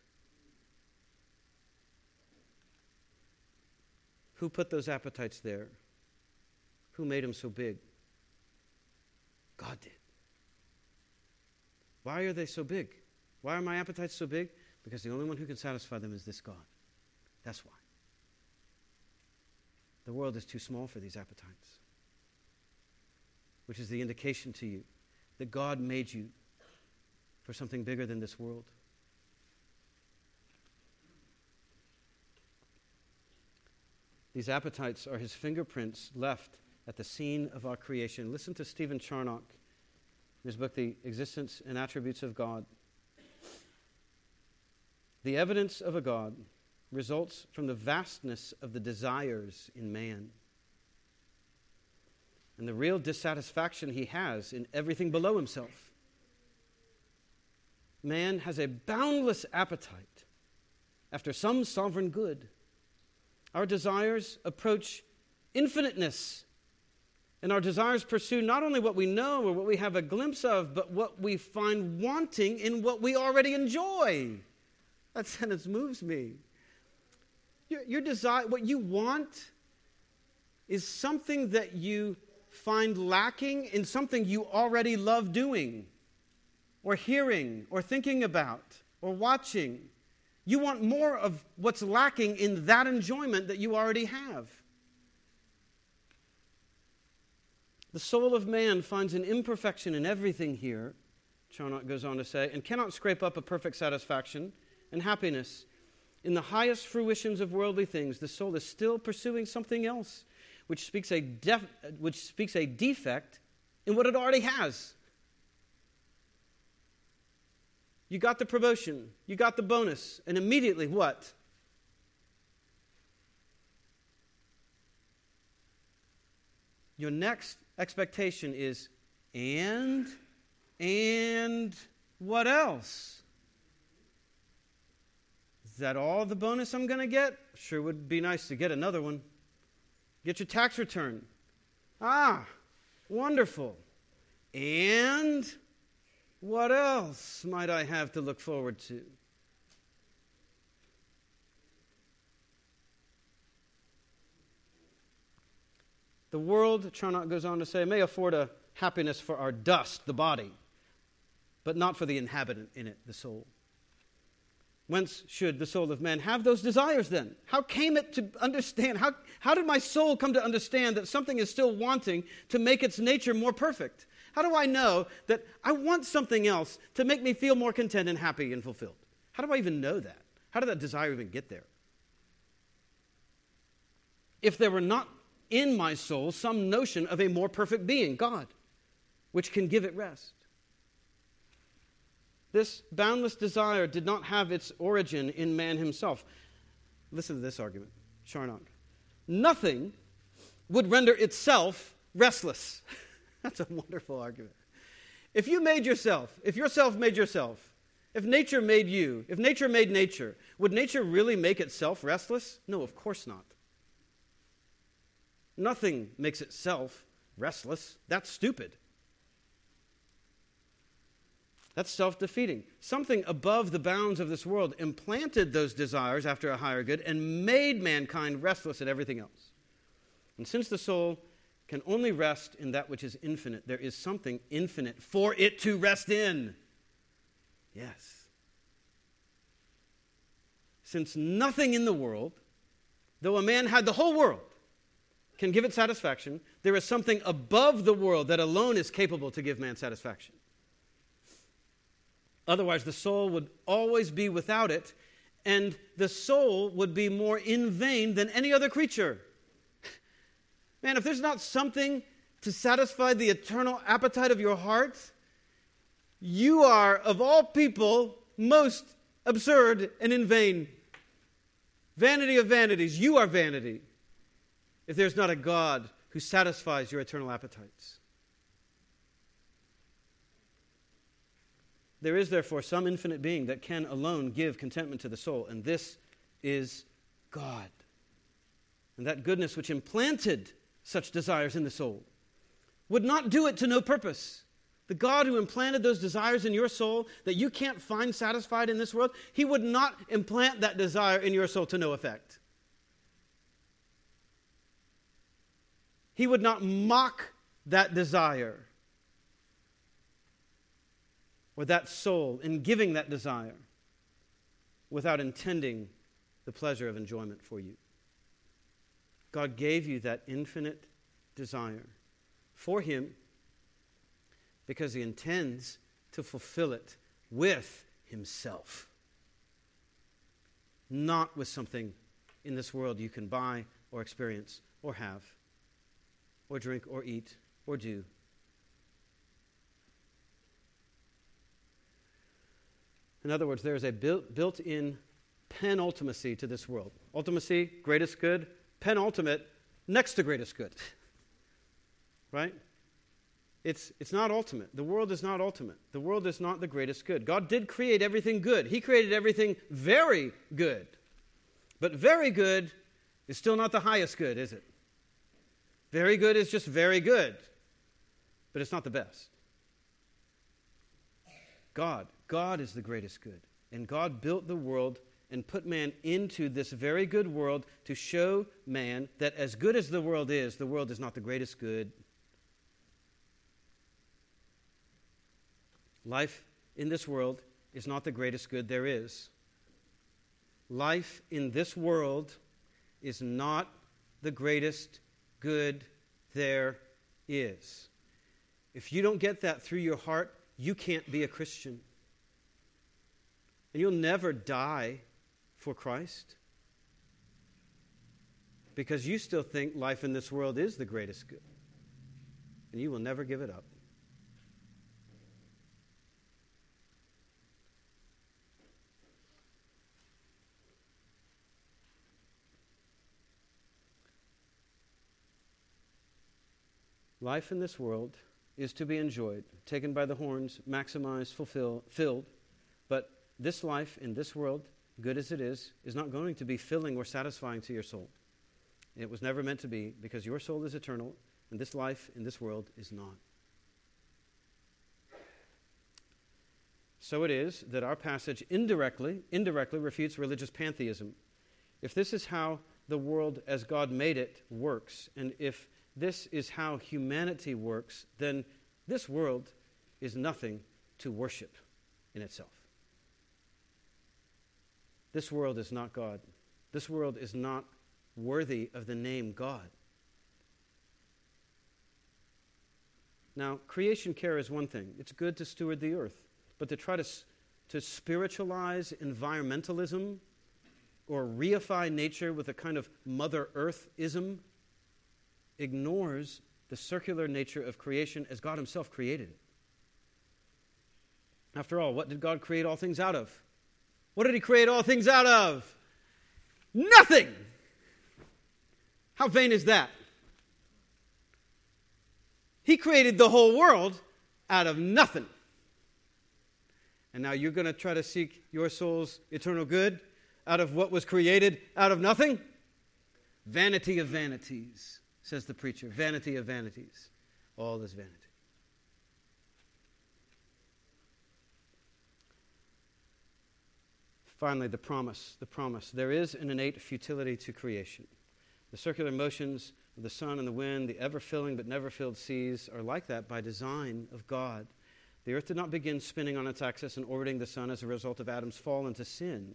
Who put those appetites there? Who made them so big? God did. Why are they so big? Why are my appetites so big? Because the only one who can satisfy them is this God. That's why. The world is too small for these appetites, which is the indication to you that God made you for something bigger than this world. These appetites are his fingerprints left at the scene of our creation. Listen to Stephen Charnock in his book, The Existence and Attributes of God. The evidence of a God results from the vastness of the desires in man and the real dissatisfaction he has in everything below himself. Man has a boundless appetite after some sovereign good. Our desires approach infiniteness and our desires pursue not only what we know or what we have a glimpse of, but what we find wanting in what we already enjoy. That sentence moves me. Your, your desire, what you want, is something that you find lacking in something you already love doing, or hearing, or thinking about, or watching. You want more of what's lacking in that enjoyment that you already have. The soul of man finds an imperfection in everything here, Charnock goes on to say, and cannot scrape up a perfect satisfaction and happiness. In the highest fruitions of worldly things, the soul is still pursuing something else, which speaks a, def- which speaks a defect in what it already has. You got the promotion, you got the bonus, and immediately what? Your next expectation is, and, and what else? Is that all the bonus I'm going to get? Sure would be nice to get another one. Get your tax return. Ah, wonderful. And what else might I have to look forward to? The world, Charnock goes on to say, may afford a happiness for our dust, the body, but not for the inhabitant in it, the soul. Whence should the soul of man have those desires then? How came it to understand? How, how did my soul come to understand that something is still wanting to make its nature more perfect? How do I know that I want something else to make me feel more content and happy and fulfilled? How do I even know that? How did that desire even get there? If there were not in my soul some notion of a more perfect being, God, which can give it rest. This boundless desire did not have its origin in man himself. Listen to this argument, Charnock. Nothing would render itself restless. That's a wonderful argument. If you made yourself, if yourself made yourself, if nature made you, if nature made nature, would nature really make itself restless? No, of course not. Nothing makes itself restless. That's stupid. That's self defeating. Something above the bounds of this world implanted those desires after a higher good and made mankind restless at everything else. And since the soul can only rest in that which is infinite, there is something infinite for it to rest in. Yes. Since nothing in the world, though a man had the whole world, can give it satisfaction, there is something above the world that alone is capable to give man satisfaction. Otherwise, the soul would always be without it, and the soul would be more in vain than any other creature. Man, if there's not something to satisfy the eternal appetite of your heart, you are, of all people, most absurd and in vain. Vanity of vanities, you are vanity if there's not a God who satisfies your eternal appetites. There is, therefore, some infinite being that can alone give contentment to the soul, and this is God. And that goodness which implanted such desires in the soul would not do it to no purpose. The God who implanted those desires in your soul that you can't find satisfied in this world, He would not implant that desire in your soul to no effect. He would not mock that desire or that soul in giving that desire without intending the pleasure of enjoyment for you. God gave you that infinite desire for Him because He intends to fulfill it with Himself, not with something in this world you can buy or experience or have or drink or eat or do In other words, there is a built in penultimacy to this world. Ultimacy, greatest good, penultimate, next to greatest good. right? It's, it's not ultimate. The world is not ultimate. The world is not the greatest good. God did create everything good, He created everything very good. But very good is still not the highest good, is it? Very good is just very good, but it's not the best. God God is the greatest good. And God built the world and put man into this very good world to show man that as good as the world is, the world is not the greatest good. Life in this world is not the greatest good there is. Life in this world is not the greatest good there is. If you don't get that through your heart, you can't be a Christian. And you'll never die for Christ because you still think life in this world is the greatest good. And you will never give it up. Life in this world is to be enjoyed, taken by the horns, maximized, fulfilled, filled, but this life in this world, good as it is, is not going to be filling or satisfying to your soul. It was never meant to be because your soul is eternal and this life in this world is not. So it is that our passage indirectly, indirectly refutes religious pantheism. If this is how the world as God made it works, and if this is how humanity works, then this world is nothing to worship in itself. This world is not God. This world is not worthy of the name God. Now, creation care is one thing. It's good to steward the earth. But to try to, to spiritualize environmentalism or reify nature with a kind of Mother Earthism ignores the circular nature of creation as God Himself created it. After all, what did God create all things out of? What did he create all things out of? Nothing. How vain is that? He created the whole world out of nothing. And now you're going to try to seek your soul's eternal good out of what was created out of nothing? Vanity of vanities, says the preacher. Vanity of vanities. All is vanity. Finally, the promise. The promise. There is an innate futility to creation. The circular motions of the sun and the wind, the ever filling but never filled seas, are like that by design of God. The earth did not begin spinning on its axis and orbiting the sun as a result of Adam's fall into sin.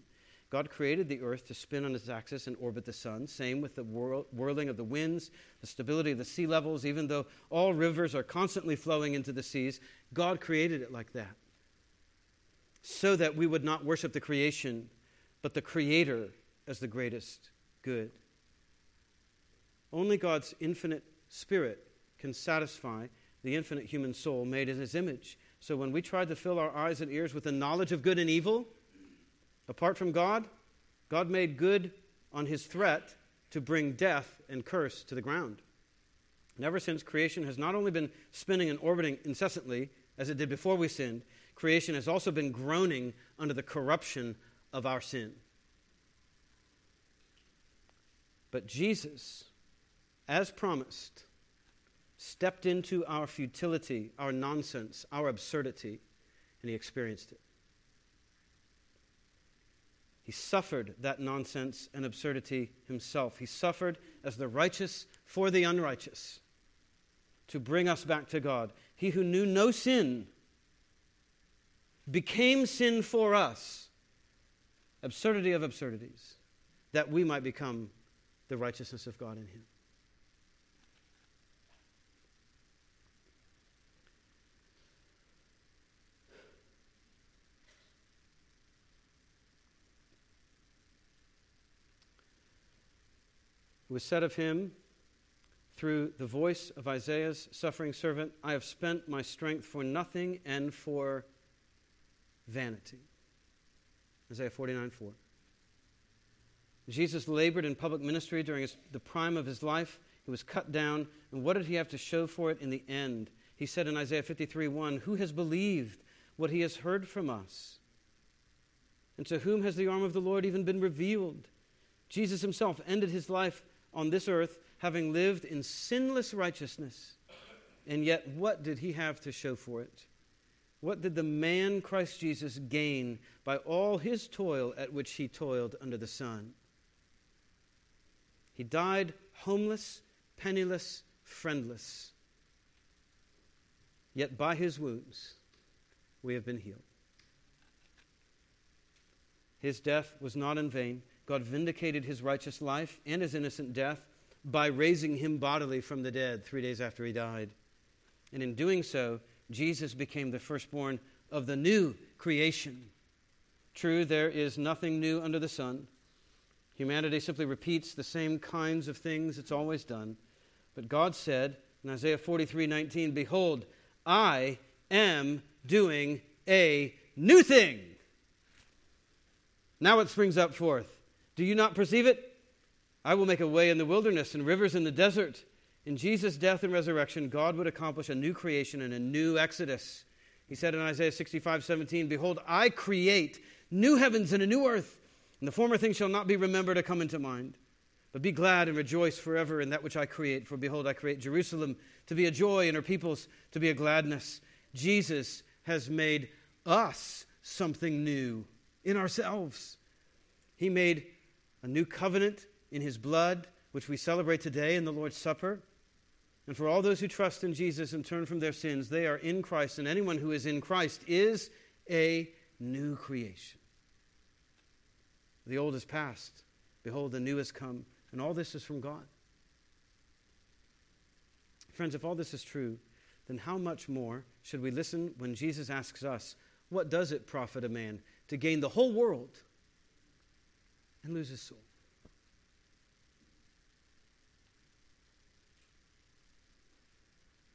God created the earth to spin on its axis and orbit the sun. Same with the whirl- whirling of the winds, the stability of the sea levels. Even though all rivers are constantly flowing into the seas, God created it like that. So that we would not worship the creation, but the Creator as the greatest good. Only God's infinite Spirit can satisfy the infinite human soul made in His image. So when we try to fill our eyes and ears with the knowledge of good and evil, apart from God, God made good on His threat to bring death and curse to the ground. And ever since, creation has not only been spinning and orbiting incessantly, as it did before we sinned, creation has also been groaning under the corruption of our sin. But Jesus, as promised, stepped into our futility, our nonsense, our absurdity, and he experienced it. He suffered that nonsense and absurdity himself. He suffered as the righteous for the unrighteous to bring us back to God. He who knew no sin became sin for us, absurdity of absurdities, that we might become the righteousness of God in him. Was said of him through the voice of Isaiah's suffering servant, I have spent my strength for nothing and for vanity. Isaiah 49 4. Jesus labored in public ministry during his, the prime of his life. He was cut down. And what did he have to show for it in the end? He said in Isaiah 53 1, Who has believed what he has heard from us? And to whom has the arm of the Lord even been revealed? Jesus himself ended his life on this earth having lived in sinless righteousness. And yet, what did he have to show for it? What did the man Christ Jesus gain by all his toil at which he toiled under the sun? He died homeless, penniless, friendless. Yet by his wounds we have been healed. His death was not in vain. God vindicated his righteous life and his innocent death by raising him bodily from the dead three days after he died. And in doing so, Jesus became the firstborn of the new creation. True, there is nothing new under the sun. Humanity simply repeats the same kinds of things it's always done. But God said in Isaiah 43 19, Behold, I am doing a new thing. Now it springs up forth. Do you not perceive it? I will make a way in the wilderness and rivers in the desert. In Jesus' death and resurrection, God would accomplish a new creation and a new exodus. He said in Isaiah 65 17, Behold, I create new heavens and a new earth, and the former things shall not be remembered or come into mind. But be glad and rejoice forever in that which I create. For behold, I create Jerusalem to be a joy and her peoples to be a gladness. Jesus has made us something new in ourselves. He made a new covenant in his blood, which we celebrate today in the Lord's Supper. And for all those who trust in Jesus and turn from their sins, they are in Christ, and anyone who is in Christ is a new creation. The old is past. Behold, the new has come. And all this is from God. Friends, if all this is true, then how much more should we listen when Jesus asks us, What does it profit a man to gain the whole world and lose his soul.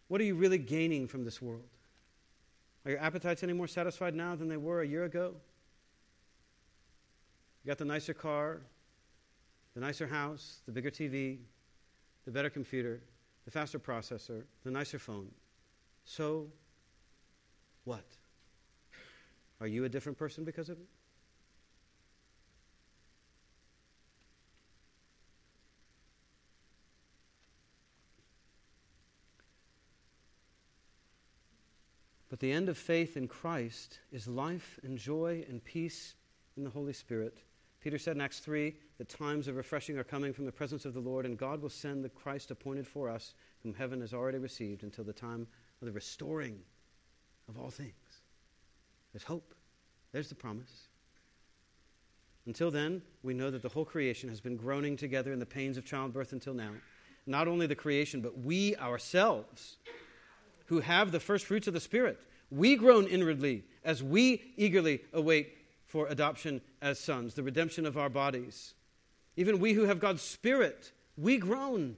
What are you really gaining from this world? Are your appetites any more satisfied now than they were a year ago? You got the nicer car, the nicer house, the bigger TV, the better computer, the faster processor, the nicer phone. So, what? Are you a different person because of it? But the end of faith in Christ is life and joy and peace in the Holy Spirit. Peter said in Acts 3 that times of refreshing are coming from the presence of the Lord, and God will send the Christ appointed for us, whom heaven has already received, until the time of the restoring of all things. There's hope. There's the promise. Until then, we know that the whole creation has been groaning together in the pains of childbirth until now. Not only the creation, but we ourselves, who have the first fruits of the Spirit, we groan inwardly as we eagerly await for adoption as sons, the redemption of our bodies. Even we who have God's Spirit, we groan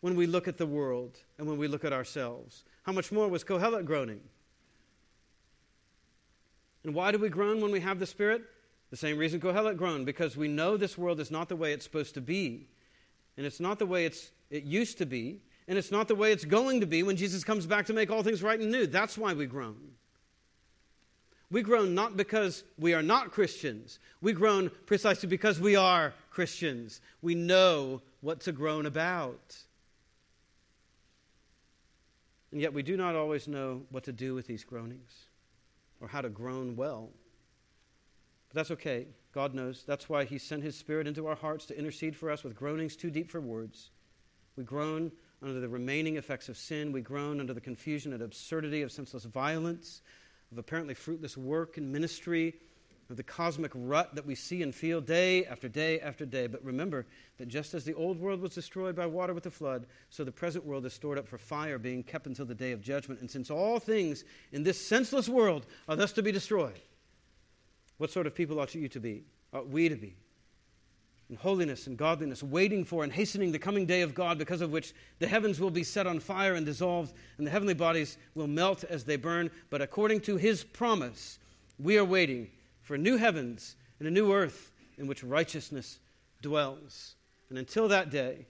when we look at the world and when we look at ourselves. How much more was Kohelet groaning? And why do we groan when we have the Spirit? The same reason Kohelet groaned, because we know this world is not the way it's supposed to be. And it's not the way it's, it used to be. And it's not the way it's going to be when Jesus comes back to make all things right and new. That's why we groan. We groan not because we are not Christians. We groan precisely because we are Christians. We know what to groan about. And yet we do not always know what to do with these groanings or how to groan well. But that's okay. God knows. That's why He sent His Spirit into our hearts to intercede for us with groanings too deep for words. We groan under the remaining effects of sin. We groan under the confusion and absurdity of senseless violence, of apparently fruitless work and ministry, of the cosmic rut that we see and feel day after day after day. But remember that just as the old world was destroyed by water with the flood, so the present world is stored up for fire, being kept until the day of judgment. And since all things in this senseless world are thus to be destroyed, what sort of people ought you to be? Ought we to be? In holiness and godliness, waiting for and hastening the coming day of God, because of which the heavens will be set on fire and dissolved, and the heavenly bodies will melt as they burn. But according to his promise, we are waiting for new heavens and a new earth in which righteousness dwells. And until that day,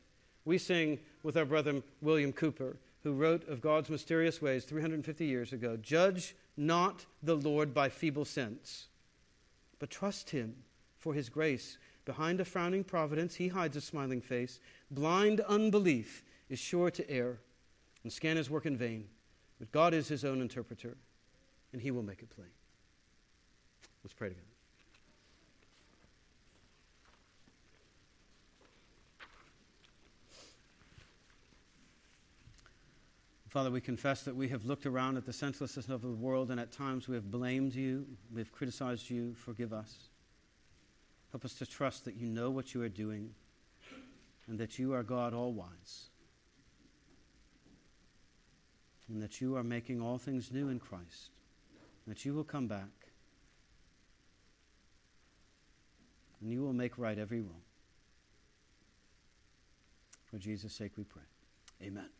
we sing with our brother William Cowper, who wrote of God's mysterious ways 350 years ago Judge not the Lord by feeble sense, but trust him for his grace. Behind a frowning providence, he hides a smiling face. Blind unbelief is sure to err and scan his work in vain. But God is his own interpreter, and he will make it plain. Let's pray together. Father, we confess that we have looked around at the senselessness of the world and at times we have blamed you, we have criticized you. Forgive us. Help us to trust that you know what you are doing and that you are God all wise and that you are making all things new in Christ, that you will come back and you will make right every wrong. For Jesus' sake we pray. Amen.